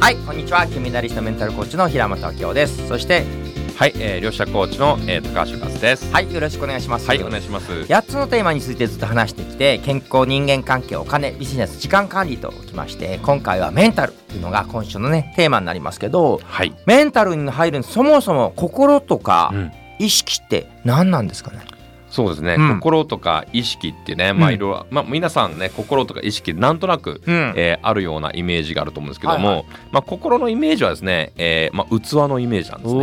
はいこんにちは金メダリストメンタルコーチの平本明夫ですそしてはい、えー、両者コーチの、えー、高橋和です。はいよろしくお願いしますはい、お願いします。8つのテーマについてずっと話してきて健康人間関係お金ビジネス時間管理ときまして今回はメンタルっていうのが今週のねテーマになりますけどはい。メンタルに入るそもそも心とかうん意識って何なんですかね、そうですね、うん。心とか意識ってね、まあうん。いろいろ、まあ皆さんね、心とか意識なんとなく、うん。えーあるようなイメージがあると思うんですけども、はいはまあ心のイメージはですね、えーまあ器のイメージなんですね。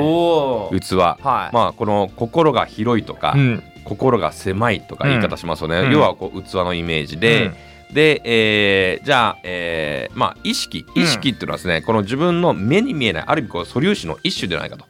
器。はい、まあこの心が広いとか、うん。心が狭いとか言い方しますよね、うん。要はこう器のイメージで、で、えーじゃあ、えーまあ意識。意識っていうのはですね、この自分の目に見えないある意味こう素粒子の一種ではないかと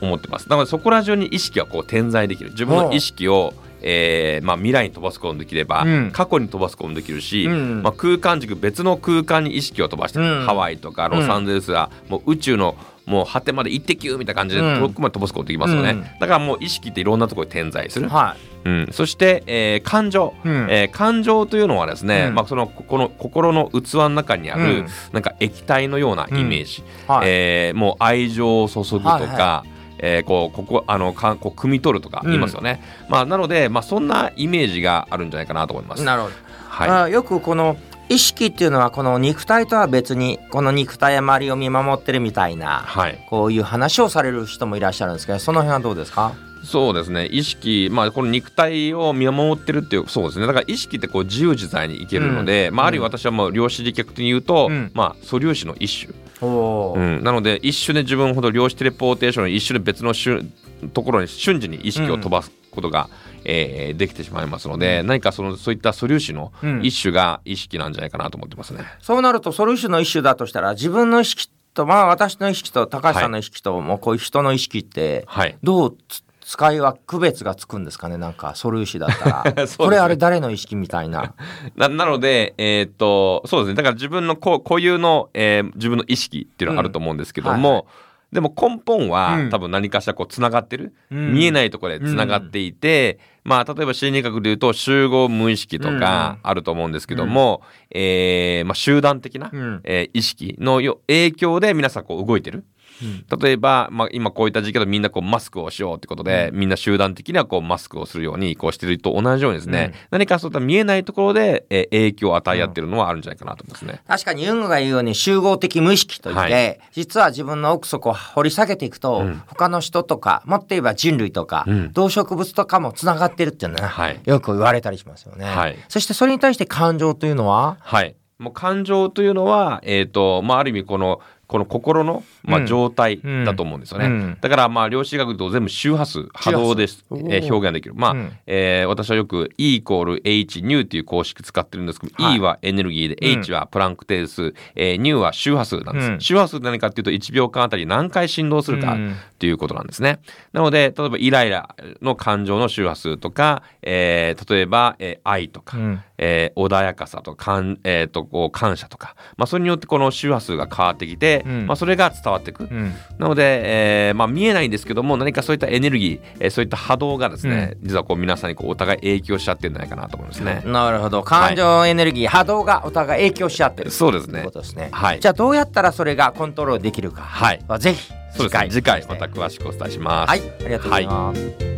思ってます。なのでそこら中に意識がこう点在できる。自分の意識を、えーまあ、未来に飛ばすこともできれば、うん。過去に飛ばすこともできるし、うん。まあ、空間軸別の空間に意識を飛ばしてる、うん。ハワイとかロサンゼルスはもう宇宙のもう果てまで一滴みたいな感じでうん。遠くまで飛ばすことできますよね、うん。だからもう意識っていろんなところに点在する、はうん、そして、えー感情、い、うん。えー感情というのはですね、うん。まあ、そのこの心の器の中にある、うん。なんか液体のようなイメージ、はい。えーもう愛情を注ぐとか、はいはえーこうここあのかこう汲み取るとかうん。言いますよね、まあ、なので、まあ、そんなイメージがあるんじゃないかなと思います。なるほど、はあよくこの意識っていうのはこの肉体とは別にこの肉体周りを見守ってるみたいい、なはい、こういう話をされる人もいらっしゃるんですけどその辺はどうですか？そうですね。意識、まあ、この肉体を見守ってるっていうそうですね。だから意識ってこう自由自在にいけるので、まあ、あるいは私はもう量子力学的に言うと、うん。まあ、素粒子の一種。おう、ん、なので一瞬で自分ほど量子テレポーテーションの一瞬で別の瞬ところに瞬時に意識を飛ばすことが、えーできてしまいますので、何かそのそういった素粒子のうん。一種が意識なんじゃないかなと思ってますね。そうなると素粒子の一種だとしたら自分の意識とまあ私の意識と高橋さんの意識ともうこういう人の意識ってはい。どうつ使いは区別がつくんですかね？なんか素粒子だったら、そね。これあれ誰の意識みたいな？ななので、えーっとそうですね。だから自分のこう固有の、えー自分の意識っていうのはあると思うんですけども、うんはいでも根本は、うん。多分何かしらこうつながってる、うん。見えないところでつながっていて、まあ例えば心理学で言うと集合無意識とかあると思うんですけども、えーまあ、集団的な、うん。えー意識のよ影響で皆さんこう動いてる。例えば、まあ、今こういった時期だとみんなこうマスクをしようってことで、みんな集団的にはこうマスクをするようにこうしてると同じようにですね、何かそういった見えないところで、えー影響を与え合ってるのはあるんじゃないかなと思いますね。確かにユングが言うように集合的無意識といって、はい。実は自分の奥底を掘り下げていくと、うん。他の人とかもっと言えば人類とか、うん。動植物とかもつながってるっていうのは、はい。よく言われたりしますよね、はい。そしてそれに対して感情というのは？はい。もう感情というのは、えっ、と、まあ、ある意味この、この心の、まあ、うん。状態だと思うんですよね。うん。だから、まあ、量子学と全部周波数、波動です、えー表現できる。まあ、うん。えー私はよく E イコール H ニューっていう公式使ってるんですけど、はい。E はエネルギーで、うん。H はプランク定数、えー、ニューは周波数なんです。うん。周波数って何かっていうと、1秒間あたり何回振動するかうん。っていうことなんですね。なので、例えばイライラの感情の周波数とか、えー例えば、えー愛とか、うん。えー穏やかさとかん、えーとこう感謝とか、まあ、それによってこの周波数が変わってきて、うん。まあ、それが伝わっていく。うん。なので、えーまあ、見えないんですけども何かそういったエネルギー、えーそういった波動がですね、実はこう皆さんにこうお互い影響しちゃってるんじゃないかなと思いますね。なるほど。感情エネルギー、波動がお互い影響し合ってる。そうですね。ですね、はい。じゃあどうやったらそれがコントロールできるか。はい。はぜひ。そうですね。次回ままた詳しくお伝えします。はい。ありがとうございます、